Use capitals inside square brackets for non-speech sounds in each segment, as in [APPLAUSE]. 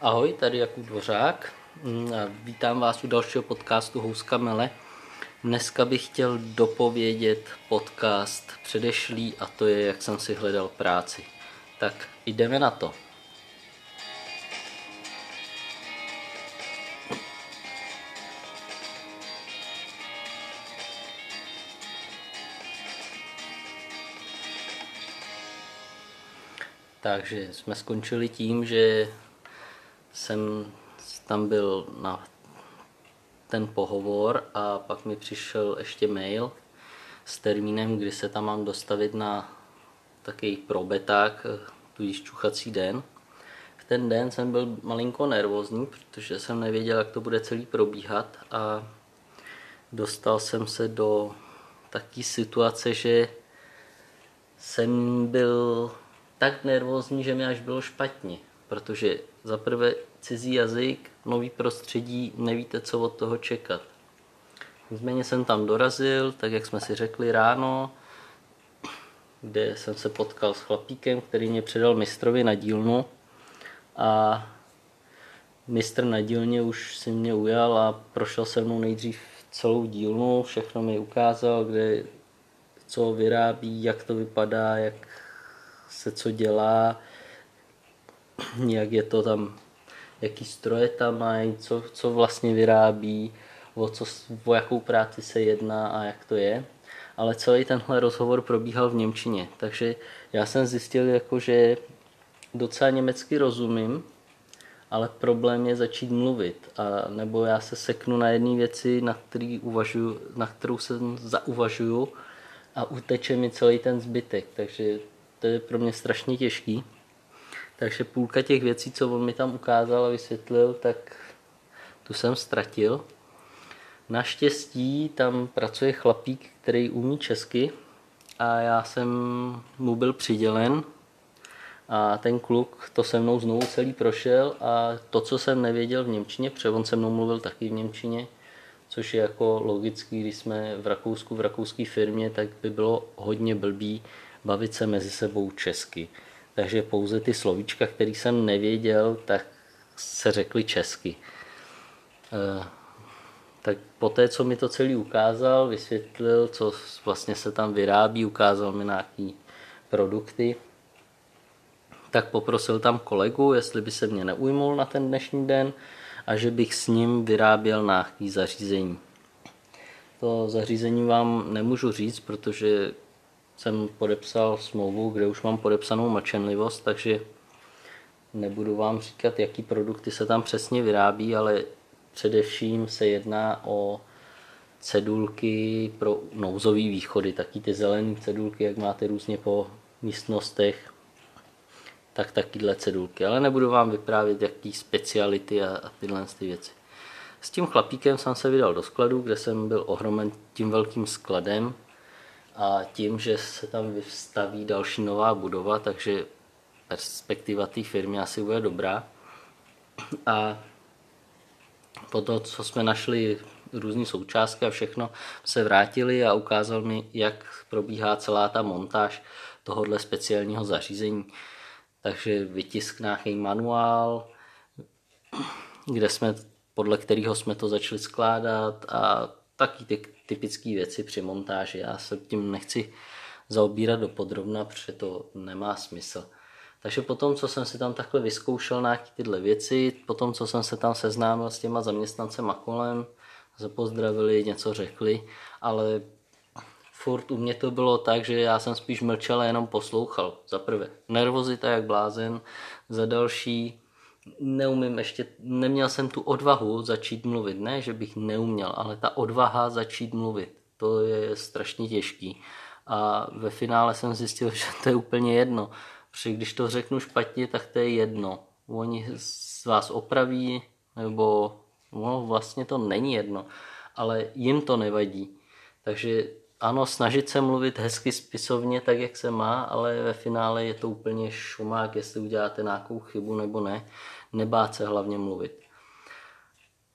Ahoj, tady Jakub Dvořák. Mm, Vítám vás u dalšího podcastu Houska Mele. Dneska bych chtěl dopovědět podcast předešlý a to je, jak jsem si hledal práci. Tak jdeme na to. Takže jsme skončili tím, že jsem tam byl na ten pohovor a pak mi přišel ještě mail s termínem, kdy se tam mám dostavit na takový probeták, tudíž čuchací den. V ten den jsem byl malinko nervózní, protože jsem nevěděl, jak to bude celý probíhat a dostal jsem se do takové situace, že jsem byl tak nervózní, že mi až bylo špatně, protože za prvé cizí jazyk, nový prostředí, nevíte, co od toho čekat. Nicméně jsem tam dorazil, tak jak jsme si řekli ráno, kde jsem se potkal s chlapíkem, který mě předal mistrovi na dílnu a mistr na dílně už si mě ujal a prošel se mnou nejdřív celou dílnu, všechno mi ukázal, kde co vyrábí, jak to vypadá, jak se co dělá, jak je to tam, jaký stroje tam mají, co, co vlastně vyrábí, o, co, o jakou práci se jedná a jak to je. Ale celý tenhle rozhovor probíhal v Němčině, takže já jsem zjistil, jako, že docela německy rozumím, ale problém je začít mluvit. A nebo já se seknu na jedné věci, na, který uvažuju, na kterou se zauvažuju a uteče mi celý ten zbytek. Takže to je pro mě strašně těžký. Takže půlka těch věcí, co on mi tam ukázal a vysvětlil, tak tu jsem ztratil. Naštěstí tam pracuje chlapík, který umí česky a já jsem mu byl přidělen a ten kluk to se mnou znovu celý prošel a to, co jsem nevěděl v Němčině, protože on se mnou mluvil taky v Němčině, což je jako logický, když jsme v Rakousku, v rakouské firmě, tak by bylo hodně blbý bavit se mezi sebou česky. Takže pouze ty slovíčka, které jsem nevěděl, tak se řekly česky. E, tak poté, co mi to celý ukázal, vysvětlil, co vlastně se tam vyrábí, ukázal mi nějaký produkty, tak poprosil tam kolegu, jestli by se mě neujmul na ten dnešní den a že bych s ním vyráběl nějaký zařízení. To zařízení vám nemůžu říct, protože jsem podepsal smlouvu, kde už mám podepsanou mlčenlivost, takže nebudu vám říkat, jaký produkty se tam přesně vyrábí, ale především se jedná o cedulky pro nouzové východy, taky ty zelené cedulky, jak máte různě po místnostech, tak takyhle cedulky. Ale nebudu vám vyprávět, jaký speciality a, a tyhle ty věci. S tím chlapíkem jsem se vydal do skladu, kde jsem byl ohromen tím velkým skladem, a tím, že se tam vystaví další nová budova, takže perspektiva té firmy asi bude dobrá. A po to, co jsme našli různé součástky a všechno, se vrátili a ukázal mi, jak probíhá celá ta montáž tohohle speciálního zařízení. Takže vytisk nějaký manuál, kde jsme, podle kterého jsme to začali skládat a taky ty typické věci při montáži. Já se tím nechci zaobírat do podrobna, protože to nemá smysl. Takže potom, co jsem si tam takhle vyzkoušel nějaké tyhle věci, potom, co jsem se tam seznámil s těma zaměstnancema kolem, se pozdravili, něco řekli, ale furt u mě to bylo tak, že já jsem spíš mlčel a jenom poslouchal. Za prvé, nervozita jak blázen, za další, neumím ještě, neměl jsem tu odvahu začít mluvit. Ne, že bych neuměl, ale ta odvaha začít mluvit, to je strašně těžký. A ve finále jsem zjistil, [LAUGHS] že to je úplně jedno. Protože když to řeknu špatně, tak to je jedno. Oni z vás opraví, nebo no, vlastně to není jedno, ale jim to nevadí. Takže ano, snažit se mluvit hezky spisovně, tak jak se má, ale ve finále je to úplně šumák, jestli uděláte nějakou chybu nebo ne nebát se hlavně mluvit.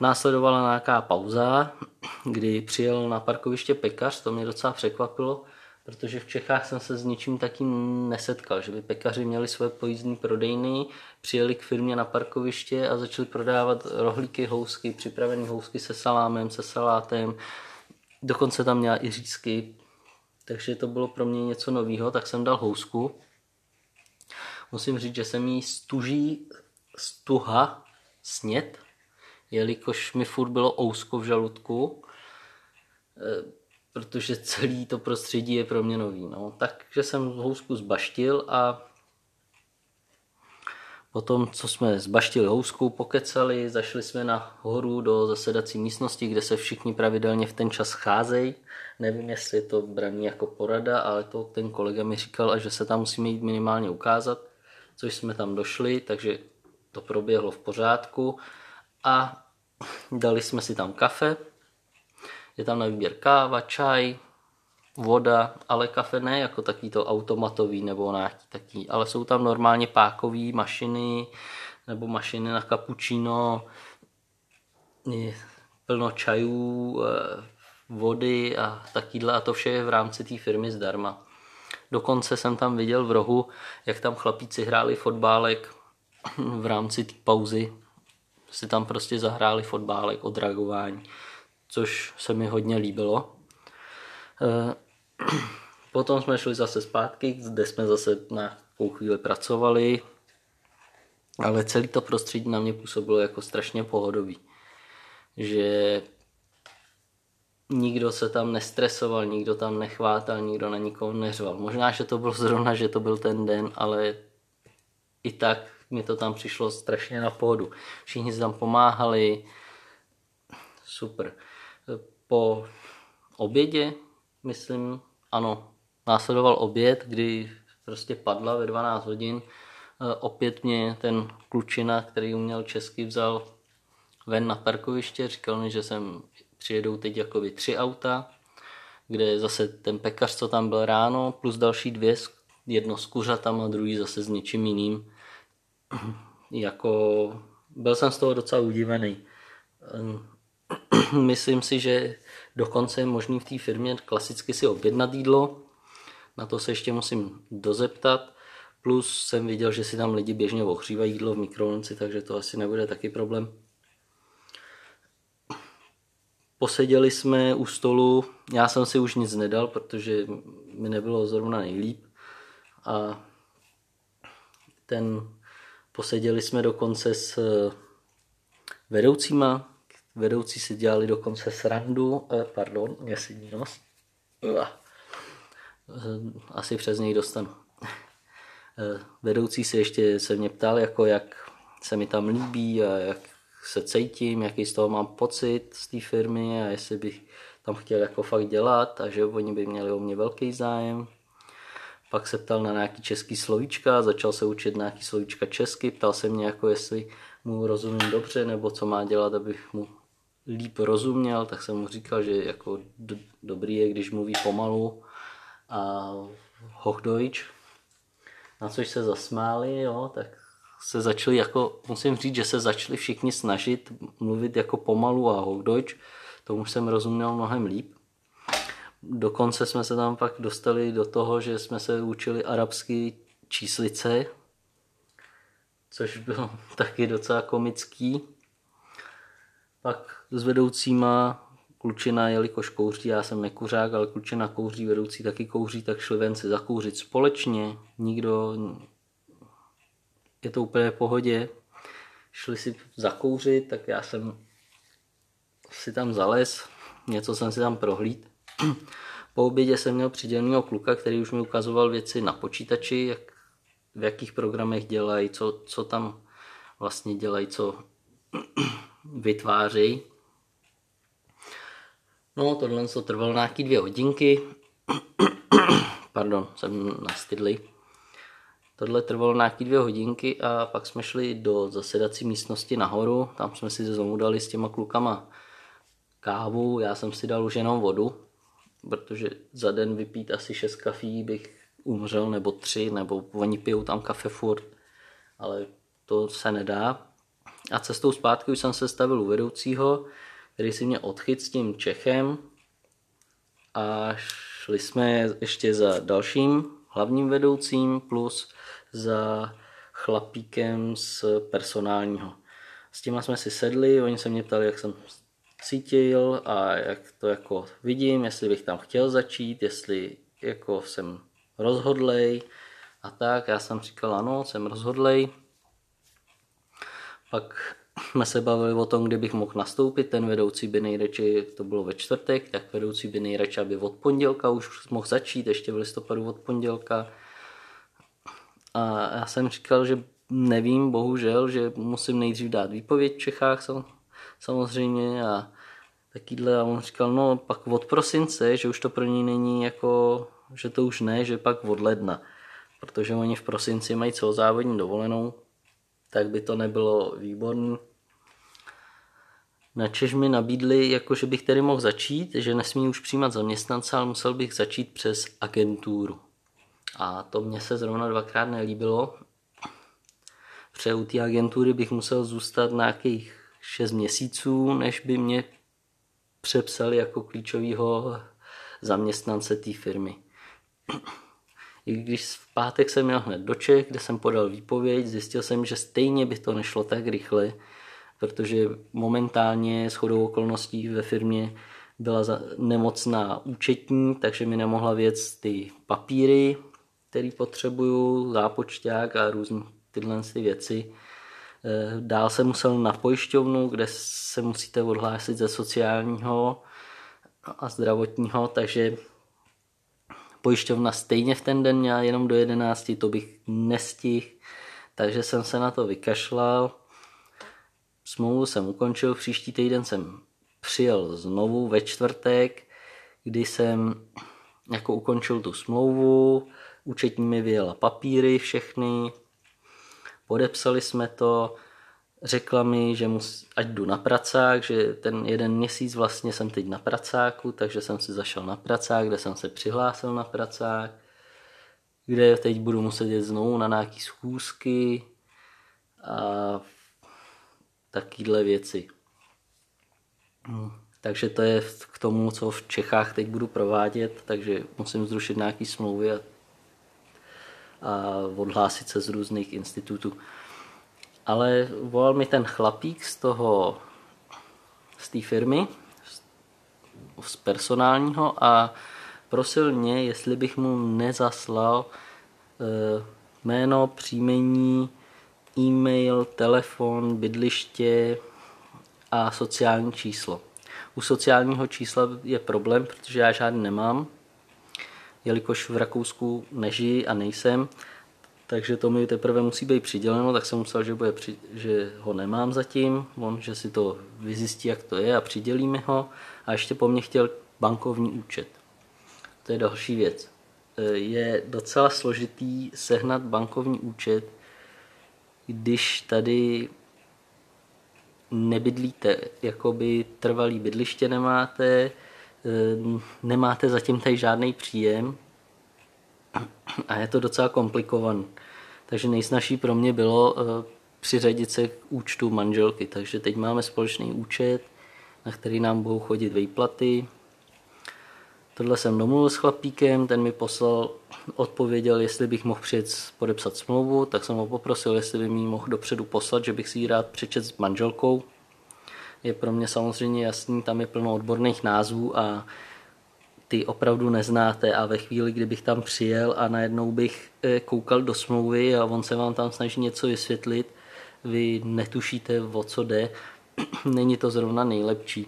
Následovala nějaká pauza, kdy přijel na parkoviště pekař, to mě docela překvapilo, protože v Čechách jsem se s ničím takým nesetkal, že by pekaři měli své pojízdní prodejny, přijeli k firmě na parkoviště a začali prodávat rohlíky, housky, připravené housky se salámem, se salátem, dokonce tam měla i řízky, takže to bylo pro mě něco nového, tak jsem dal housku. Musím říct, že jsem jí stuží stuha snět, jelikož mi furt bylo ousko v žaludku, eh, protože celý to prostředí je pro mě nový. No. Takže jsem housku zbaštil a Potom, co jsme zbaštili housku, pokecali, zašli jsme na horu do zasedací místnosti, kde se všichni pravidelně v ten čas scházejí. Nevím, jestli je to braní jako porada, ale to ten kolega mi říkal, že se tam musíme jít minimálně ukázat, což jsme tam došli, takže to proběhlo v pořádku a dali jsme si tam kafe. Je tam na výběr káva, čaj, voda, ale kafe ne jako taký to automatový nebo nějaký taký, ale jsou tam normálně pákové mašiny nebo mašiny na kapučino, plno čajů, eh, vody a takýhle a to vše je v rámci té firmy zdarma. Dokonce jsem tam viděl v rohu, jak tam chlapíci hráli fotbálek [CLEARS THROAT] v rámci té pauzy. Si tam prostě zahráli fotbálek, odragování, což se mi hodně líbilo. Potom jsme šli zase zpátky, kde jsme zase na chvíli pracovali, ale celý to prostředí na mě působilo jako strašně pohodový. Že nikdo se tam nestresoval, nikdo tam nechvátal, nikdo na nikoho neřval. Možná, že to bylo zrovna, že to byl ten den, ale i tak mi to tam přišlo strašně na pohodu. Všichni si tam pomáhali, super. Po obědě myslím, ano, následoval oběd, kdy prostě padla ve 12 hodin. E, opět mě ten klučina, který uměl česky, vzal ven na parkoviště, říkal mi, že sem přijedou teď jakoby tři auta, kde zase ten pekař, co tam byl ráno, plus další dvě, jedno s kuřatama, druhý zase s něčím jiným. jako, byl jsem z toho docela udivený. [CLEARS THROAT] Myslím si, že Dokonce je možný v té firmě klasicky si objednat jídlo, na to se ještě musím dozeptat. Plus jsem viděl, že si tam lidi běžně ohřívají jídlo v mikrovlnci, takže to asi nebude taky problém. Poseděli jsme u stolu, já jsem si už nic nedal, protože mi nebylo zrovna nejlíp. A ten poseděli jsme dokonce s vedoucíma Vedoucí si dělali dokonce srandu, eh, pardon, mě si nos. Eh, asi přes něj dostanu. Eh, vedoucí se ještě se mě ptal, jako jak se mi tam líbí a jak se cítím, jaký z toho mám pocit z té firmy a jestli bych tam chtěl jako fakt dělat a že oni by měli o mě velký zájem. Pak se ptal na nějaký český slovíčka, začal se učit nějaký slovíčka česky, ptal se mě jako jestli mu rozumím dobře nebo co má dělat, abych mu líp rozuměl, tak jsem mu říkal, že jako do, dobrý je, když mluví pomalu a Hochdeutsch, na což se zasmáli, jo, tak se začali jako, musím říct, že se začali všichni snažit mluvit jako pomalu a Hochdeutsch, tomu jsem rozuměl mnohem líp. Dokonce jsme se tam pak dostali do toho, že jsme se učili arabský číslice, což bylo [LAUGHS] taky docela komický. Pak s vedoucíma klučina, jelikož kouří, já jsem nekuřák, ale klučina kouří, vedoucí taky kouří, tak šli ven si zakouřit společně, nikdo, je to úplně v pohodě, šli si zakouřit, tak já jsem si tam zales, něco jsem si tam prohlíd. Po obědě jsem měl přiděleného kluka, který už mi ukazoval věci na počítači, jak, v jakých programech dělají, co, co tam vlastně dělají, co vytvářejí. No, tohle to trvalo nějaký dvě hodinky. [CLEARS THROAT] Pardon, jsem nastydlý. Tohle trvalo nějaký dvě hodinky a pak jsme šli do zasedací místnosti nahoru. Tam jsme si znovu dali s těma klukama kávu. Já jsem si dal už jenom vodu, protože za den vypít asi šest kafí bych umřel, nebo tři, nebo oni pijou tam kafe furt, ale to se nedá. A cestou zpátky už jsem se stavil u vedoucího, který si mě odchyt s tím Čechem a šli jsme ještě za dalším hlavním vedoucím plus za chlapíkem z personálního. S těma jsme si sedli, oni se mě ptali, jak jsem cítil a jak to jako vidím, jestli bych tam chtěl začít, jestli jako jsem rozhodlej a tak. Já jsem říkal, ano, jsem rozhodlej. Pak jsme se bavili o tom, kdy bych mohl nastoupit. Ten vedoucí by nejradši, to bylo ve čtvrtek, tak vedoucí by nejradši, aby od pondělka už mohl začít, ještě v listopadu od pondělka. A já jsem říkal, že nevím, bohužel, že musím nejdřív dát výpověď v Čechách samozřejmě a takýhle a on říkal, no pak od prosince, že už to pro ní není jako, že to už ne, že pak od ledna, protože oni v prosinci mají celozávodní dovolenou, tak by to nebylo výborný. Načež mi nabídli, jako že bych tedy mohl začít, že nesmí už přijímat zaměstnance, ale musel bych začít přes agenturu. A to mě se zrovna dvakrát nelíbilo. Protože u té agentury bych musel zůstat na nějakých 6 měsíců, než by mě přepsali jako klíčového zaměstnance té firmy. I když v pátek jsem měl hned do Čech, kde jsem podal výpověď, zjistil jsem, že stejně by to nešlo tak rychle, protože momentálně s chodou okolností ve firmě byla nemocná účetní, takže mi nemohla věc ty papíry, který potřebuju, zápočták a různé tyhle ty věci. Eh, dál jsem musel na pojišťovnu, kde se musíte odhlásit ze sociálního a zdravotního, takže pojišťovna stejně v ten den měla jenom do 11, to bych nestihl, takže jsem se na to vykašlal. Smlouvu jsem ukončil, příští týden jsem přijel znovu ve čtvrtek, kdy jsem jako ukončil tu smlouvu, účetní mi vyjela papíry všechny, podepsali jsme to, řekla mi, že mus, ať jdu na pracák, že ten jeden měsíc vlastně jsem teď na pracáku, takže jsem si zašel na pracák, kde jsem se přihlásil na pracák, kde teď budu muset jít znovu na nějaký schůzky a takýhle věci. Hm, takže to je k tomu, co v Čechách teď budu provádět, takže musím zrušit nějaký smlouvy a a odhlásit se z různých institutů. Ale volal mi ten chlapík z toho, z té firmy, z personálního a prosil mě, jestli bych mu nezaslal e, jméno, příjmení, e-mail, telefon, bydliště a sociální číslo. U sociálního čísla je problém, protože já žádný nemám, jelikož v Rakousku nežijí a nejsem, takže to mi teprve musí být přiděleno, tak jsem musel, že, bude při, že ho nemám zatím, on, že si to vyzjistí, jak to je a přidělí mi ho a ještě po mně chtěl bankovní účet. To je další věc. E, je docela složitý sehnat bankovní účet, když tady nebydlíte, jakoby trvalý bydliště nemáte, Eh, nemáte zatím tady žádný příjem a je to docela komplikovaný. Takže nejsnažší pro mě bylo eh, přiřadit se k účtu manželky. Takže teď máme společný účet, na který nám budou chodit výplaty. Tohle jsem domluvil s chlapíkem, ten mi poslal, odpověděl, jestli bych mohl přijet podepsat smlouvu, tak jsem ho poprosil, jestli by mi mohl dopředu poslat, že bych si ji rád přečet s manželkou je pro mě samozřejmě jasný, tam je plno odborných názvů a ty opravdu neznáte a ve chvíli, kdybych tam přijel a najednou bych eh, koukal do smlouvy a on se vám tam snaží něco vysvětlit, vy netušíte, o co jde, [CLEARS THROAT] není to zrovna nejlepší.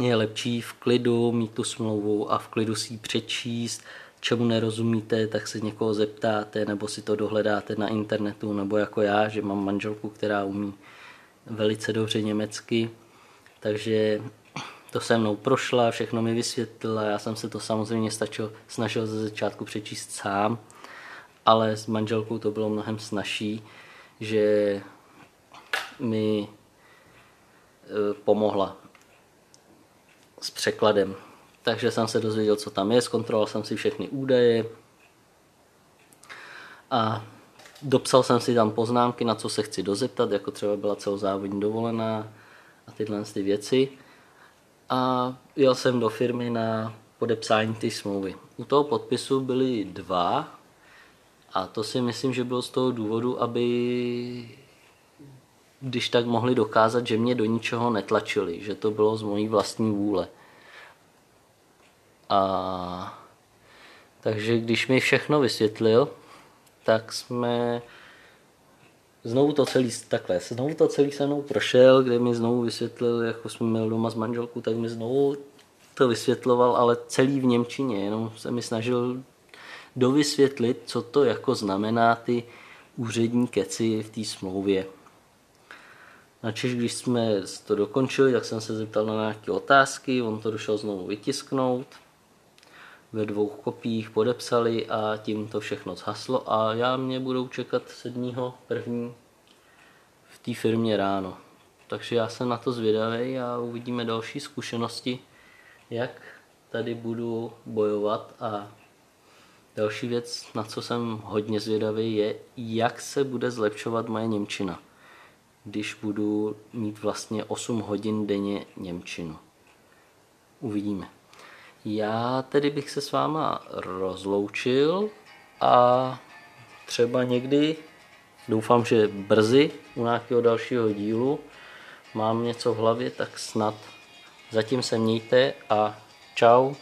Je lepší v klidu mít tu smlouvu a v klidu si ji přečíst, čemu nerozumíte, tak se někoho zeptáte, nebo si to dohledáte na internetu, nebo jako já, že mám manželku, která umí velice dobře německy, takže to se mnou prošla, všechno mi vysvětlila, já jsem se to samozřejmě stačil, snažil ze začátku přečíst sám, ale s manželkou to bylo mnohem snažší, že mi e, pomohla s překladem. Takže jsem se dozvěděl, co tam je, zkontroloval jsem si všechny údaje a Dopsal jsem si tam poznámky, na co se chci dozeptat, jako třeba byla celozávodní dovolená a tyhle ty věci. A jel jsem do firmy na podepsání ty smlouvy. U toho podpisu byly dva a to si myslím, že bylo z toho důvodu, aby když tak mohli dokázat, že mě do ničeho netlačili, že to bylo z mojí vlastní vůle. A takže když mi všechno vysvětlil, tak jsme znovu to celý, takhle, znovu to celý se mnou prošel, kde mi znovu vysvětlil, jako jsme měli doma s manželkou, tak mi znovu to vysvětloval, ale celý v Němčině, jenom se mi snažil dovysvětlit, co to jako znamená ty úřední keci v té smlouvě. Načež když jsme to dokončili, tak jsem se zeptal na nějaké otázky, on to došel znovu vytisknout, ve dvou kopiích podepsali a tím to všechno zhaslo a já mě budou čekat 7. první v té firmě ráno. Takže já jsem na to zvědavý a uvidíme další zkušenosti, jak tady budu bojovat a další věc, na co jsem hodně zvědavý, je, jak se bude zlepšovat moje Němčina, když budu mít vlastně 8 hodin denně Němčinu. Uvidíme. Já tedy bych se s váma rozloučil a třeba někdy, doufám, že brzy u nějakého dalšího dílu mám něco v hlavě, tak snad zatím se mějte a čau.